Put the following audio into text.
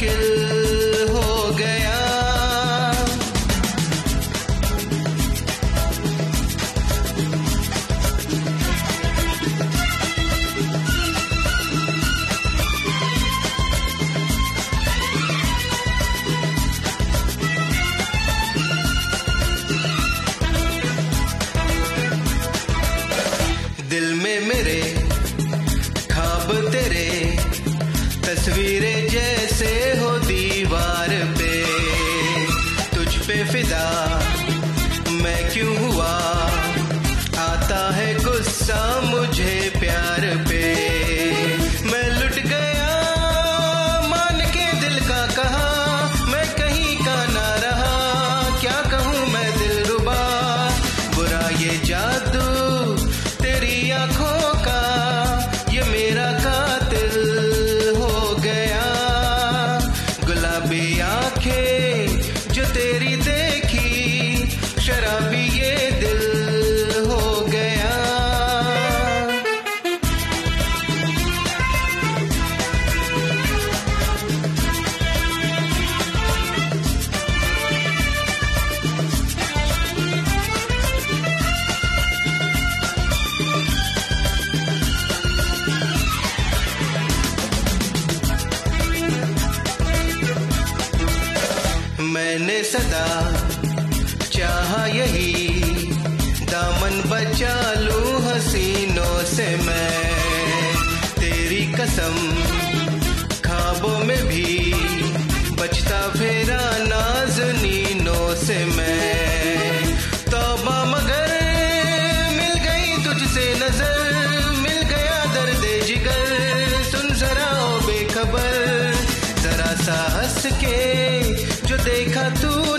मुश्किल हो गया। दिल में मेरे खाब तेरे तस्वीरें जय आँखें जो तेरी मैंने सदा चाहा यही, दामन बचा लूँ हसीनों से मैं। तेरी कसम खाबों में भी बचता फेरा नाजनीनों से मैं। तोबा मगर मिल गई तुझसे नज़र। देखा तू